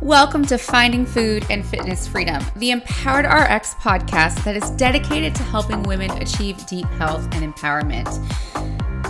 Welcome to Finding Food and Fitness Freedom, the Empowered RX podcast that is dedicated to helping women achieve deep health and empowerment.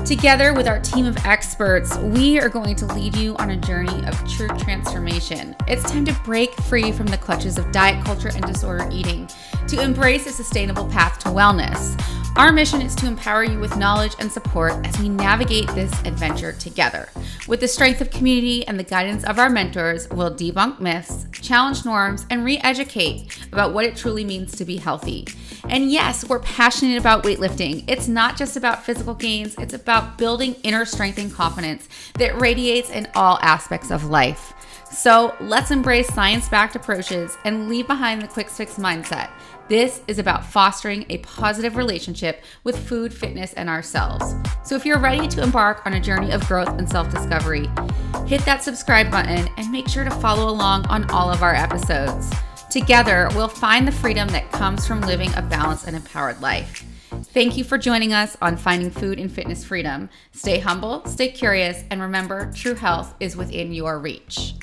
Together with our team of experts, we are going to lead you on a journey of true transformation. It's time to break free from the clutches of diet culture and disorder eating to embrace a sustainable path to wellness. Our mission is to empower you with knowledge and support as we navigate this adventure together. With the strength of community and the guidance of our mentors, we'll debunk myths, challenge norms, and re educate about what it truly means to be healthy. And yes, we're passionate about weightlifting. It's not just about physical gains, it's about building inner strength and confidence that radiates in all aspects of life. So let's embrace science backed approaches and leave behind the quick fix mindset. This is about fostering a positive relationship with food, fitness, and ourselves. So if you're ready to embark on a journey of growth and self discovery, hit that subscribe button and make sure to follow along on all of our episodes. Together, we'll find the freedom that comes from living a balanced and empowered life. Thank you for joining us on Finding Food and Fitness Freedom. Stay humble, stay curious, and remember true health is within your reach.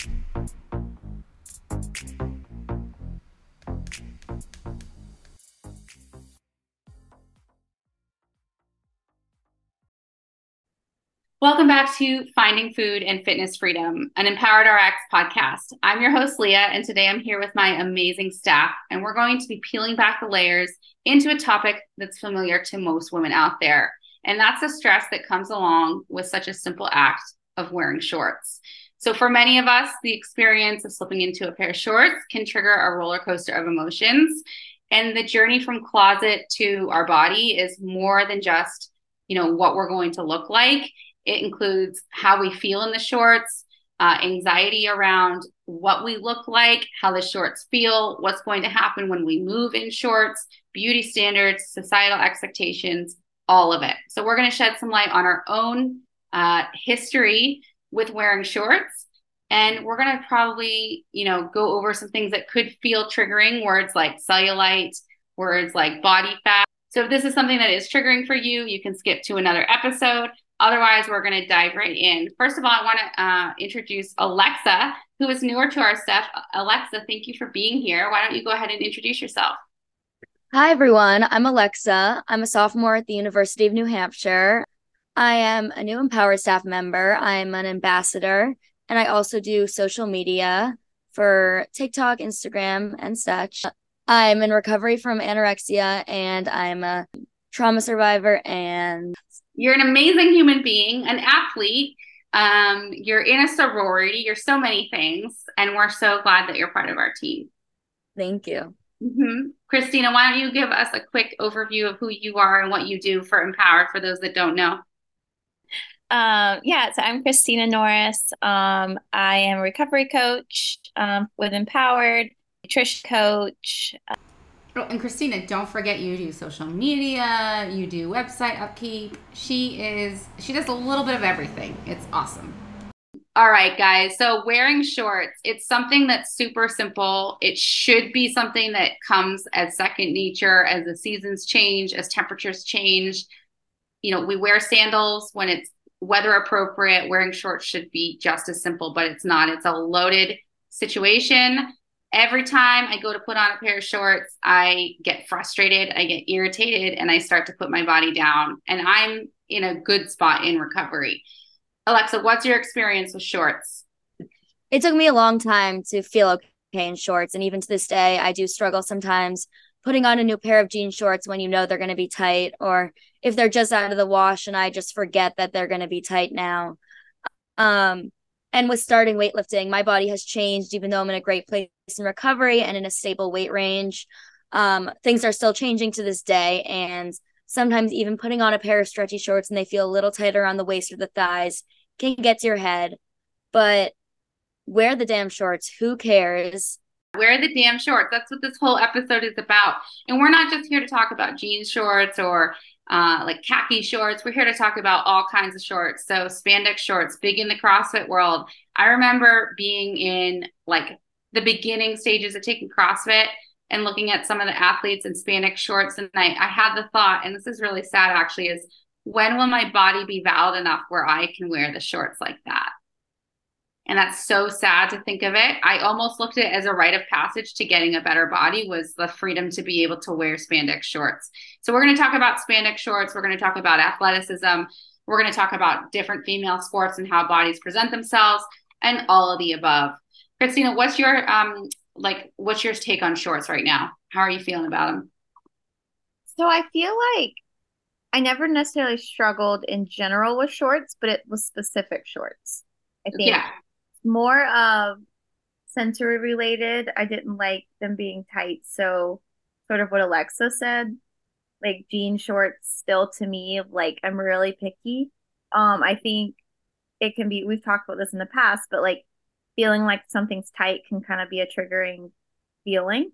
Welcome back to Finding Food and Fitness Freedom, an Empowered RX podcast. I'm your host, Leah, and today I'm here with my amazing staff, and we're going to be peeling back the layers into a topic that's familiar to most women out there. And that's the stress that comes along with such a simple act of wearing shorts. So, for many of us, the experience of slipping into a pair of shorts can trigger a roller coaster of emotions. And the journey from closet to our body is more than just, you know, what we're going to look like it includes how we feel in the shorts, uh, anxiety around what we look like, how the shorts feel, what's going to happen when we move in shorts, beauty standards, societal expectations, all of it. So, we're going to shed some light on our own uh, history with wearing shorts. And we're going to probably, you know, go over some things that could feel triggering words like cellulite, words like body fat. So if this is something that is triggering for you, you can skip to another episode. Otherwise, we're going to dive right in. First of all, I want to uh, introduce Alexa, who is newer to our staff. Alexa, thank you for being here. Why don't you go ahead and introduce yourself? Hi, everyone. I'm Alexa. I'm a sophomore at the University of New Hampshire. I am a new Empowered staff member. I'm an ambassador, and I also do social media for TikTok, Instagram, and such. I'm in recovery from anorexia, and I'm a trauma survivor and you're an amazing human being, an athlete. Um, you're in a sorority. You're so many things, and we're so glad that you're part of our team. Thank you. Mm-hmm. Christina, why don't you give us a quick overview of who you are and what you do for Empowered for those that don't know? Um, yeah, so I'm Christina Norris. Um, I am a recovery coach um, with Empowered, nutrition coach. Oh, and Christina, don't forget you do social media, you do website upkeep. She is she does a little bit of everything. It's awesome. All right, guys. So wearing shorts, it's something that's super simple. It should be something that comes as second nature as the seasons change, as temperatures change. You know, we wear sandals when it's weather appropriate. Wearing shorts should be just as simple, but it's not. It's a loaded situation every time I go to put on a pair of shorts, I get frustrated, I get irritated, and I start to put my body down. And I'm in a good spot in recovery. Alexa, what's your experience with shorts? It took me a long time to feel okay in shorts. And even to this day, I do struggle sometimes putting on a new pair of jean shorts when you know they're going to be tight, or if they're just out of the wash and I just forget that they're going to be tight now. Um, and with starting weightlifting, my body has changed, even though I'm in a great place in recovery and in a stable weight range. Um, things are still changing to this day. And sometimes even putting on a pair of stretchy shorts and they feel a little tighter on the waist or the thighs can get to your head. But wear the damn shorts. Who cares? Wear the damn shorts. That's what this whole episode is about. And we're not just here to talk about jean shorts or uh, like khaki shorts. We're here to talk about all kinds of shorts. So spandex shorts, big in the CrossFit world. I remember being in like the beginning stages of taking CrossFit and looking at some of the athletes in spandex shorts. And I, I had the thought, and this is really sad actually, is when will my body be valid enough where I can wear the shorts like that? And that's so sad to think of it. I almost looked at it as a rite of passage to getting a better body was the freedom to be able to wear spandex shorts. So we're going to talk about spandex shorts. We're going to talk about athleticism. We're going to talk about different female sports and how bodies present themselves and all of the above. Christina, what's your um like what's your take on shorts right now? How are you feeling about them? So I feel like I never necessarily struggled in general with shorts, but it was specific shorts. I think yeah. more of sensory related. I didn't like them being tight. So sort of what Alexa said, like jean shorts still to me, like I'm really picky. Um, I think it can be we've talked about this in the past, but like feeling like something's tight can kind of be a triggering feeling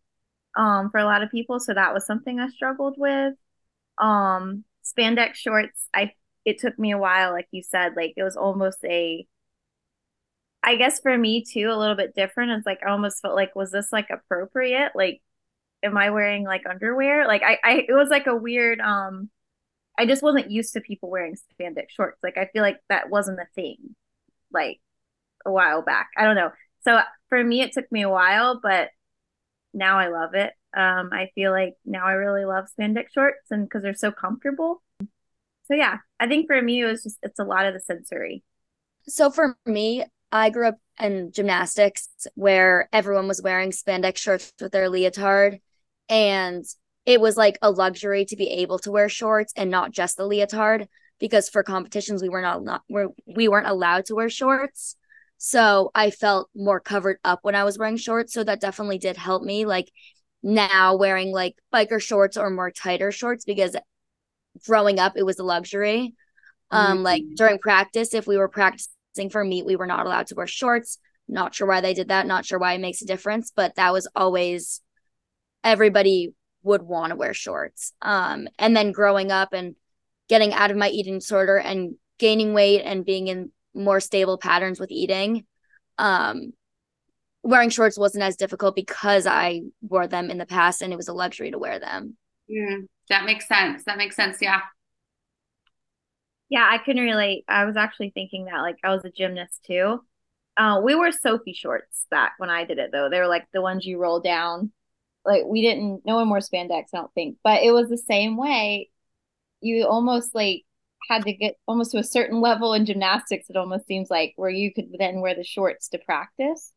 um for a lot of people. So that was something I struggled with. Um spandex shorts, I it took me a while, like you said, like it was almost a I guess for me too, a little bit different. It's like I almost felt like, was this like appropriate? Like, am I wearing like underwear? Like I, I it was like a weird um I just wasn't used to people wearing spandex shorts. Like I feel like that wasn't a thing like a while back. I don't know. So for me it took me a while, but now I love it. Um, I feel like now I really love spandex shorts and because they're so comfortable. So yeah, I think for me it was just it's a lot of the sensory. So for me, I grew up in gymnastics where everyone was wearing spandex shorts with their leotard and it was like a luxury to be able to wear shorts and not just the leotard because for competitions we were not, not we weren't allowed to wear shorts so i felt more covered up when i was wearing shorts so that definitely did help me like now wearing like biker shorts or more tighter shorts because growing up it was a luxury. Um mm-hmm. like during practice if we were practicing for meet we were not allowed to wear shorts. Not sure why they did that not sure why it makes a difference but that was always everybody would want to wear shorts. Um and then growing up and getting out of my eating disorder and gaining weight and being in more stable patterns with eating um wearing shorts wasn't as difficult because I wore them in the past and it was a luxury to wear them. Yeah, that makes sense. That makes sense. Yeah. Yeah, I can relate. I was actually thinking that like I was a gymnast too. Uh, we wore Soffe shorts back when I did it though. They were like the ones you roll down. Like we didn't no one wore spandex, I don't think. But it was the same way. You almost like had to get almost to a certain level in gymnastics, it almost seems like where you could then wear the shorts to practice.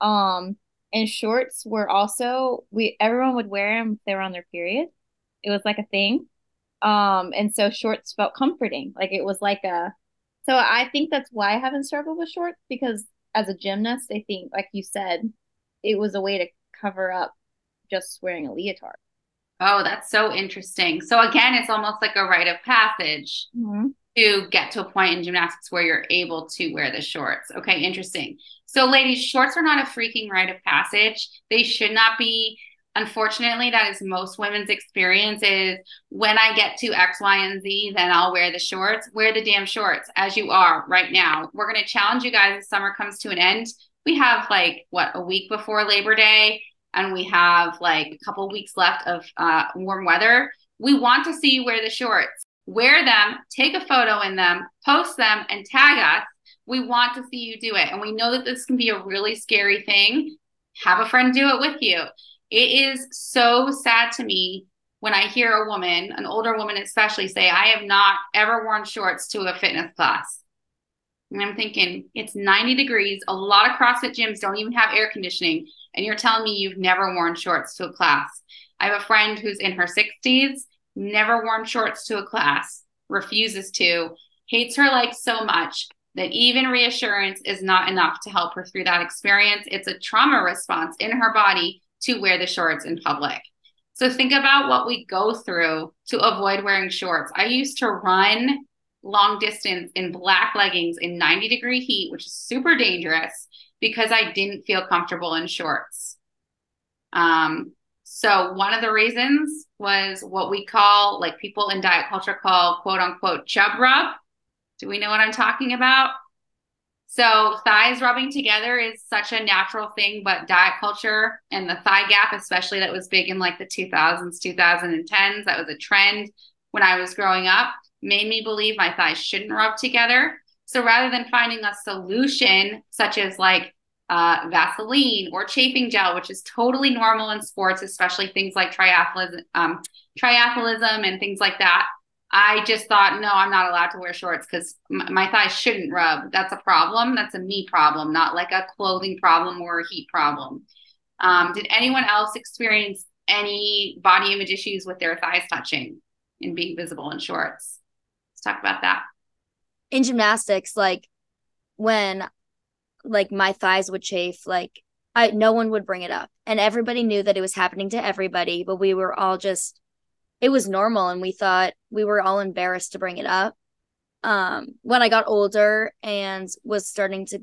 Um, and shorts were also we everyone would wear them if they were on their period. It was like a thing. Um, and so shorts felt comforting. Like it was like a so I think that's why I haven't struggled with shorts because as a gymnast, I think, like you said, it was a way to cover up just wearing a leotard. Oh, that's so interesting. So again, it's almost like a rite of passage. Mm-hmm to get to a point in gymnastics where you're able to wear the shorts. Okay, interesting. So, ladies, shorts are not a freaking rite of passage. They should not be. Unfortunately, that is most women's experience is when I get to X, Y, and Z, then I'll wear the shorts. Wear the damn shorts as you are right now. We're going to challenge you guys as summer comes to an end. We have like, what, a week before Labor Day, and we have like a couple weeks left of uh, warm weather. We want to see you wear the shorts wear them, take a photo in them, post them, and tag us. We want to see you do it. And we know that this can be a really scary thing. Have a friend do it with you. It is so sad to me when I hear a woman, an older woman especially, say, I have not ever worn shorts to a fitness class. And I'm thinking, it's 90 degrees. A lot of CrossFit gyms don't even have air conditioning. And you're telling me you've never worn shorts to a class. I have a friend who's in her 60s never worn shorts to a class, refuses to, hates her like so much that even reassurance is not enough to help her through that experience. It's a trauma response in her body to wear the shorts in public. So think about what we go through to avoid wearing shorts. I used to run long distance in black leggings in 90 degree heat, which is super dangerous because I didn't feel comfortable in shorts. Um, so one of the reasons was what we call, like people in diet culture call quote unquote chub rub. Do we know what I'm talking about? So thighs rubbing together is such a natural thing, but diet culture and the thigh gap, especially that was big in like the 2000s, 2010s, that was a trend when I was growing up, made me believe my thighs shouldn't rub together. So rather than finding a solution such as like uh, Vaseline or chafing gel, which is totally normal in sports, especially things like triathlism, um, triathlism and things like that. I just thought, no, I'm not allowed to wear shorts because m- my thighs shouldn't rub. That's a problem. That's a me problem, not like a clothing problem or a heat problem. Um, did anyone else experience any body image issues with their thighs touching and being visible in shorts? Let's talk about that. In gymnastics, like when like my thighs would chafe, like I no one would bring it up. And everybody knew that it was happening to everybody, but we were all just it was normal and we thought we were all embarrassed to bring it up. Um when I got older and was starting to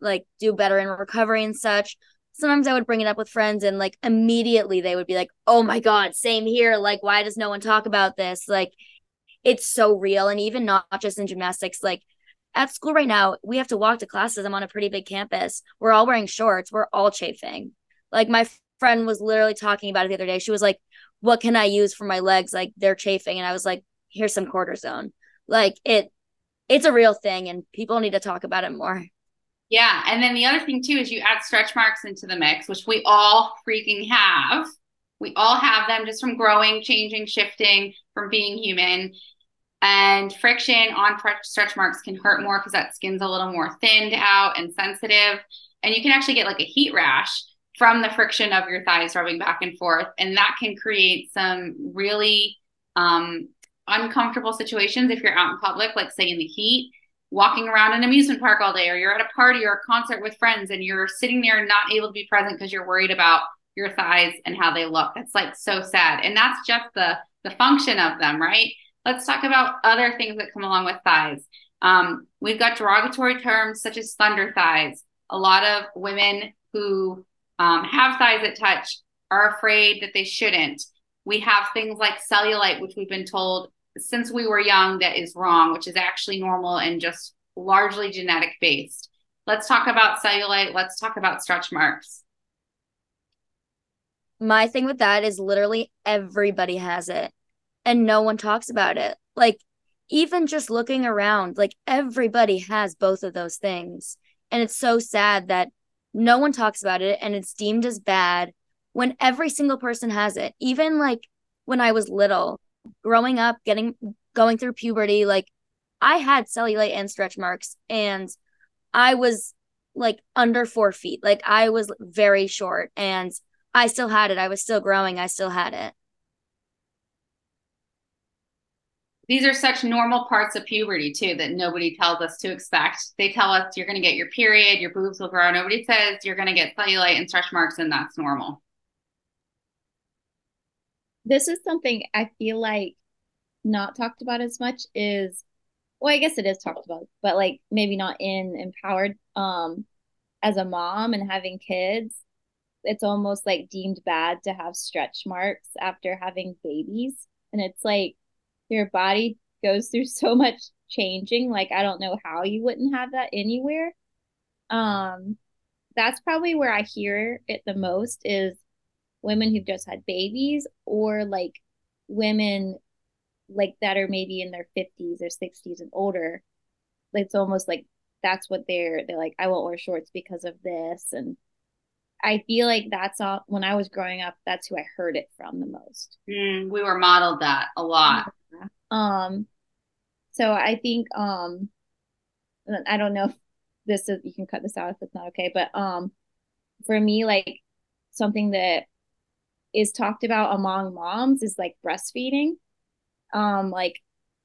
like do better in recovery and such, sometimes I would bring it up with friends and like immediately they would be like, "Oh my god, same here. Like why does no one talk about this?" Like it's so real and even not just in gymnastics like at school right now, we have to walk to classes. I'm on a pretty big campus. We're all wearing shorts. We're all chafing. Like my friend was literally talking about it the other day. She was like, "What can I use for my legs? Like they're chafing." And I was like, "Here's some cortisone." Like it, it's a real thing, and people need to talk about it more. Yeah, and then the other thing too is you add stretch marks into the mix, which we all freaking have. We all have them just from growing, changing, shifting, from being human. And friction on stretch marks can hurt more because that skin's a little more thinned out and sensitive. And you can actually get like a heat rash from the friction of your thighs rubbing back and forth. And that can create some really um, uncomfortable situations if you're out in public, like say in the heat, walking around an amusement park all day, or you're at a party or a concert with friends and you're sitting there not able to be present because you're worried about your thighs and how they look. That's like so sad. And that's just the the function of them, right? let's talk about other things that come along with thighs. Um, we've got derogatory terms such as thunder thighs. A lot of women who um, have thighs that touch are afraid that they shouldn't. We have things like cellulite, which we've been told since we were young that is wrong, which is actually normal and just largely genetic based. Let's talk about cellulite. Let's talk about stretch marks. My thing with that is literally everybody has it and no one talks about it. Like, even just looking around, like everybody has both of those things. And it's so sad that no one talks about it and it's deemed as bad when every single person has it. Even like when I was little, growing up, getting going through puberty, like I had cellulite and stretch marks and I was like under four feet. Like I was very short and I still had it. I was still growing. I still had it. these are such normal parts of puberty too that nobody tells us to expect. They tell us you're going to get your period, your boobs will grow. Nobody says you're going to get cellulite and stretch marks, and that's normal. This is something I feel like not talked about as much is well, I guess it is talked about, but like maybe not in empowered um as a mom and having kids. It's almost like deemed bad to have stretch marks after having babies. And it's like your body goes through so much changing like i don't know how you wouldn't have that anywhere um that's probably where i hear it the most is women who've just had babies or like women like that are maybe in their 50s or 60s and older it's almost like that's what they're they're like i won't wear shorts because of this and i feel like that's all when i was growing up that's who i heard it from the most mm, we were modeled that a lot um, so I think um, I don't know if this is you can cut this out if it's not okay, but um, for me, like something that is talked about among moms is like breastfeeding. Um, like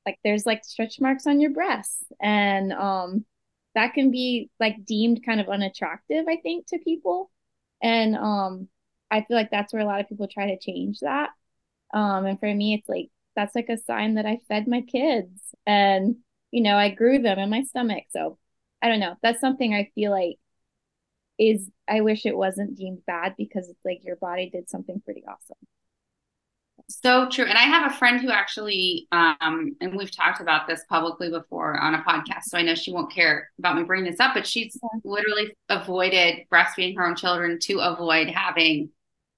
like there's like stretch marks on your breasts, and um, that can be like deemed kind of unattractive, I think, to people. And um, I feel like that's where a lot of people try to change that. Um, and for me, it's like that's like a sign that I fed my kids and you know I grew them in my stomach. So I don't know. That's something I feel like is I wish it wasn't deemed bad because it's like your body did something pretty awesome. So true. And I have a friend who actually, um, and we've talked about this publicly before on a podcast. So I know she won't care about me bringing this up, but she's literally avoided breastfeeding her own children to avoid having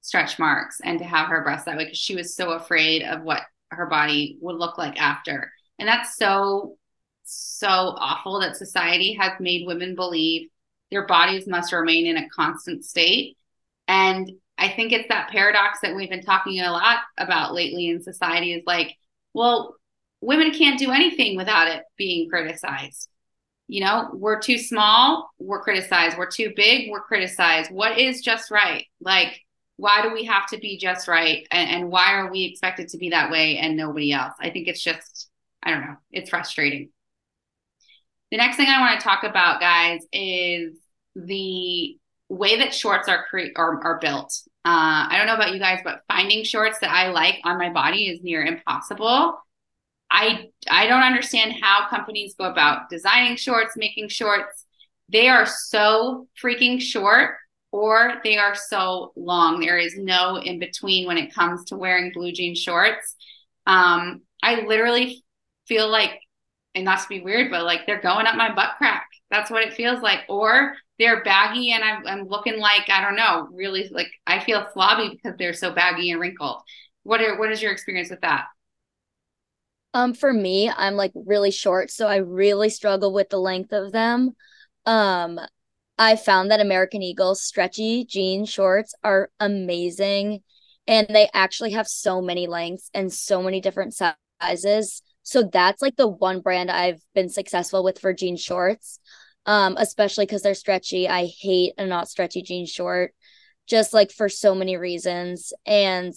stretch marks and to have her breast that way because she was so afraid of what her body would look like after. And that's so so awful that society has made women believe their bodies must remain in a constant state. And I think it's that paradox that we've been talking a lot about lately in society is like, well, women can't do anything without it being criticized. You know, we're too small, we're criticized. We're too big, we're criticized. What is just right? Like, why do we have to be just right? And, and why are we expected to be that way and nobody else? I think it's just, I don't know, it's frustrating. The next thing I want to talk about, guys, is the way that shorts are cre- are, are built. Uh, I don't know about you guys, but finding shorts that I like on my body is near impossible. I I don't understand how companies go about designing shorts, making shorts. They are so freaking short or they are so long. There is no in between when it comes to wearing blue jean shorts. Um, I literally feel like, and not to be weird, but like they're going up my butt crack. That's what it feels like. Or they're baggy and I'm, I'm looking like, I don't know, really like I feel flabby because they're so baggy and wrinkled. What are, what is your experience with that? Um, for me, I'm like really short, so I really struggle with the length of them. Um, I found that American Eagle stretchy jean shorts are amazing and they actually have so many lengths and so many different sizes. So that's like the one brand I've been successful with for jean shorts. Um, especially because they're stretchy. I hate a not stretchy jean short, just like for so many reasons. And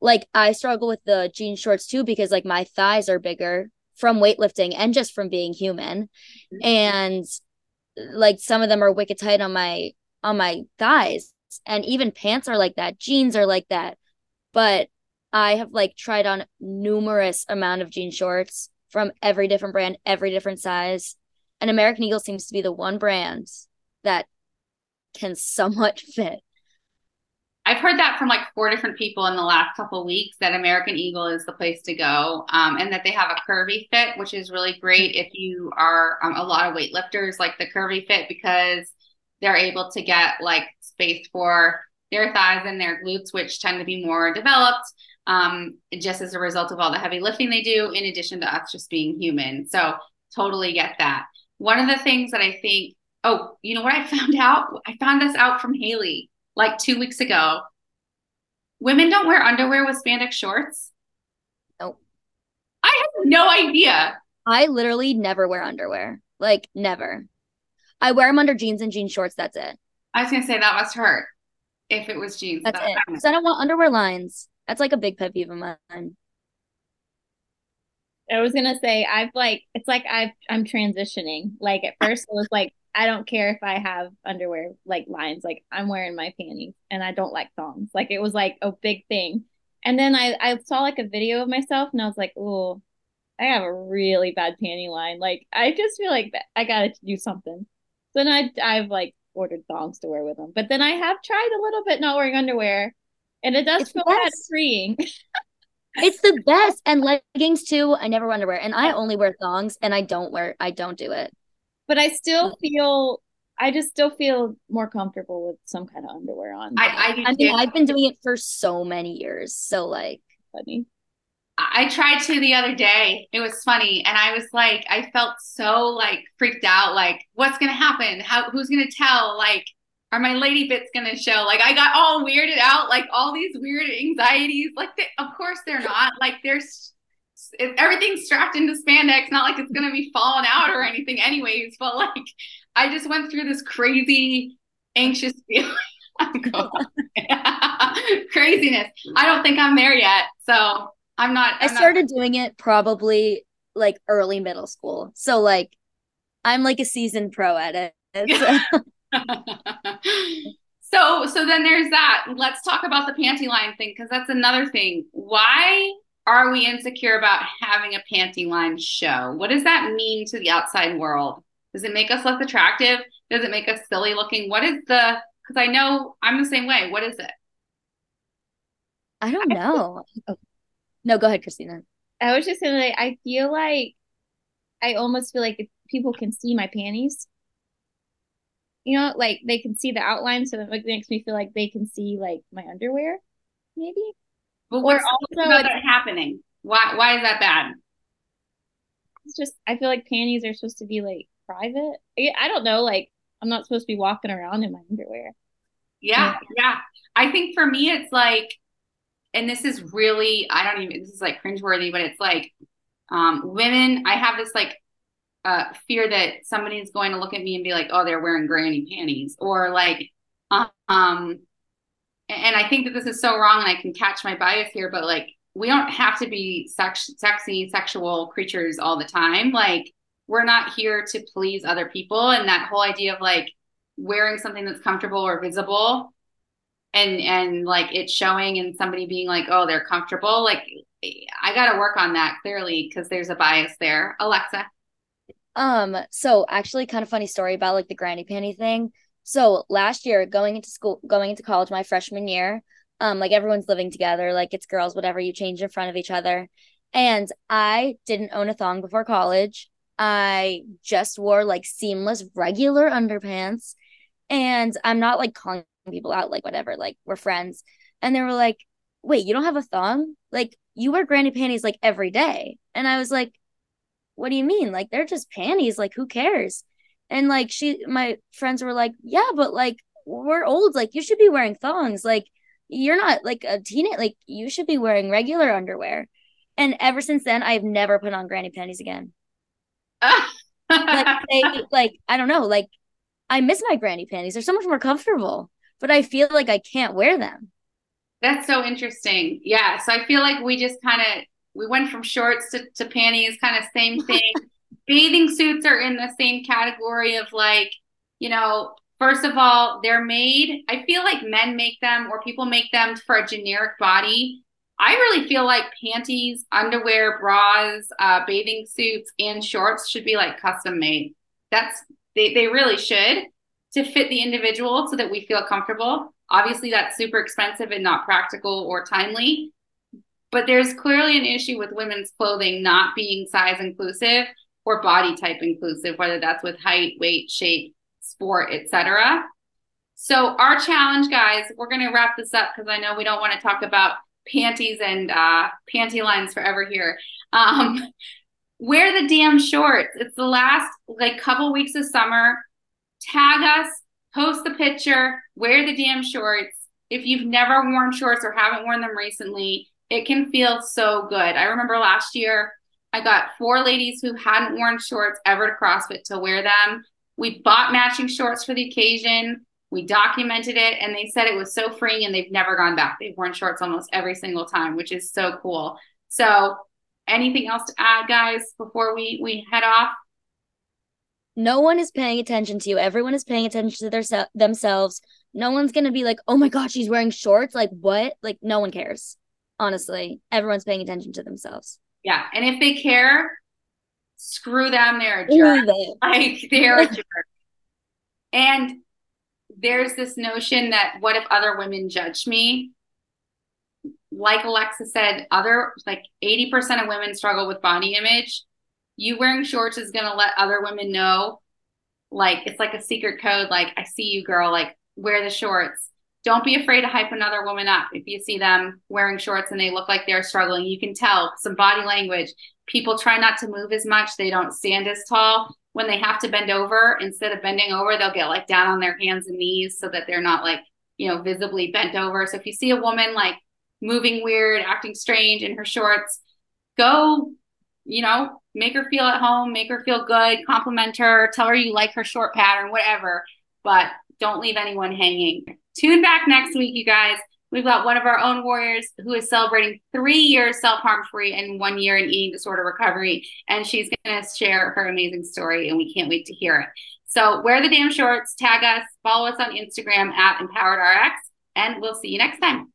like I struggle with the jean shorts too because like my thighs are bigger from weightlifting and just from being human. Mm-hmm. And like some of them are wicked tight on my on my thighs and even pants are like that jeans are like that but i have like tried on numerous amount of jean shorts from every different brand every different size and american eagle seems to be the one brand that can somewhat fit. I've heard that from like four different people in the last couple weeks that American Eagle is the place to go, um, and that they have a curvy fit, which is really great if you are um, a lot of weightlifters like the curvy fit because they're able to get like space for their thighs and their glutes, which tend to be more developed, um, just as a result of all the heavy lifting they do, in addition to us just being human. So totally get that. One of the things that I think, oh, you know what I found out? I found this out from Haley like two weeks ago. Women don't wear underwear with spandex shorts. Nope. I have no idea. I literally never wear underwear. Like never. I wear them under jeans and jean shorts. That's it. I was gonna say that must hurt if it was jeans. That's that, it. Because I don't want underwear lines. That's like a big pet peeve of mine. I was gonna say I've like it's like I've I'm transitioning. Like at first it was like I don't care if I have underwear like lines. Like I'm wearing my panties and I don't like thongs. Like it was like a big thing. And then I, I saw like a video of myself and I was like, oh, I have a really bad panty line. Like I just feel like I gotta do something. So then I I've like ordered thongs to wear with them. But then I have tried a little bit not wearing underwear, and it does it's feel bad freeing. it's the best. And leggings too. I never wear underwear, and I only wear thongs, and I don't wear. I don't do it but I still feel I just still feel more comfortable with some kind of underwear on. I I, I mean I've been doing it for so many years. So like funny. I tried to the other day. It was funny. And I was like, I felt so like freaked out. Like, what's gonna happen? How who's gonna tell? Like, are my lady bits gonna show? Like I got all weirded out, like all these weird anxieties. Like they, of course they're not. Like there's everything's strapped into spandex, not like it's gonna be falling out or anything, anyways. But like, I just went through this crazy, anxious feeling. Craziness. I don't think I'm there yet, so I'm not. I'm i started not... doing it probably like early middle school, so like, I'm like a seasoned pro at it. so so so then there's that. Let's talk about the panty line thing because that's another thing. Why are we insecure about having a panty line show? What does that mean to the outside world? Does it make us less attractive? Does it make us silly looking? What is the, because I know I'm the same way. What is it? I don't know. oh. No, go ahead, Christina. I was just gonna say, I feel like I almost feel like people can see my panties. You know, like they can see the outline, so it makes me feel like they can see like my underwear, maybe. But what's also about that happening? Why why is that bad? it's just I feel like panties are supposed to be like private. I don't know, like I'm not supposed to be walking around in my underwear. Yeah, yeah. I think for me it's like and this is really I don't even this is like cringeworthy, but it's like um women, I have this like uh fear that somebody's going to look at me and be like, "Oh, they're wearing granny panties," or like um and I think that this is so wrong and I can catch my bias here, but like we don't have to be sex- sexy sexual creatures all the time. Like we're not here to please other people and that whole idea of like wearing something that's comfortable or visible and and like it's showing and somebody being like, "Oh, they're comfortable." Like I got to work on that clearly because there's a bias there. Alexa. Um, so actually kind of funny story about like the granny panty thing. So last year, going into school, going into college, my freshman year, um, like everyone's living together, like it's girls, whatever, you change in front of each other. And I didn't own a thong before college. I just wore like seamless regular underpants. And I'm not like calling people out, like whatever, like we're friends. And they were like, wait, you don't have a thong? Like you wear granny panties like every day. And I was like, what do you mean? Like they're just panties. Like who cares? And like she, my friends were like, yeah, but like we're old. Like you should be wearing thongs. Like you're not like a teenage. Like you should be wearing regular underwear. And ever since then, I've never put on granny panties again. like, they, like I don't know. Like I miss my granny panties. They're so much more comfortable, but I feel like I can't wear them. That's so interesting. Yeah. So I feel like we just kind of we went from shorts to, to panties, kind of same thing bathing suits are in the same category of like, you know, first of all, they're made, I feel like men make them or people make them for a generic body. I really feel like panties, underwear, bras, uh, bathing suits, and shorts should be like custom made. That's they, they really should to fit the individual so that we feel comfortable. Obviously, that's super expensive and not practical or timely. But there's clearly an issue with women's clothing not being size inclusive or body type inclusive, whether that's with height, weight, shape, sport, etc. So our challenge, guys, we're to wrap this up because I know we don't want to talk about panties and uh, panty lines forever here. Um, wear the damn shorts. It's the last like couple weeks of summer. Tag us, post the picture, wear the damn shorts. If you've never worn shorts or haven't worn them recently, it can feel so good. I remember last year I got four ladies who hadn't worn shorts ever to CrossFit to wear them. We bought matching shorts for the occasion. We documented it and they said it was so freeing and they've never gone back. They've worn shorts almost every single time, which is so cool. So, anything else to add, guys, before we we head off? No one is paying attention to you. Everyone is paying attention to their se- themselves. No one's to be like, "Oh my gosh, she's wearing shorts." Like, what? Like no one cares. Honestly, everyone's paying attention to themselves. Yeah. And if they care, screw them. They're a jerk. Like they're a jerk. And there's this notion that what if other women judge me? Like Alexa said, other like 80% of women struggle with body image. You wearing shorts is gonna let other women know. Like it's like a secret code, like I see you, girl, like wear the shorts don't be afraid to hype another woman up. If you see them wearing shorts and they look like they're struggling you can tell some body language. People try not to move as much. They don't stand as tall. When they have to bend over instead of bending over they'll get like down on their hands and knees so that they're not like you know visibly bent over. So if you see a woman like moving weird acting strange in her shorts go you know make her feel at home make her feel good compliment her tell her you like her short pattern whatever. But don't leave anyone hanging Tune back next week, you guys. We've got one of our own warriors who is celebrating three years self harm free and one year in eating disorder recovery. And she's going to share her amazing story, and we can't wait to hear it. So, wear the damn shorts, tag us, follow us on Instagram at EmpoweredRx, and we'll see you next time.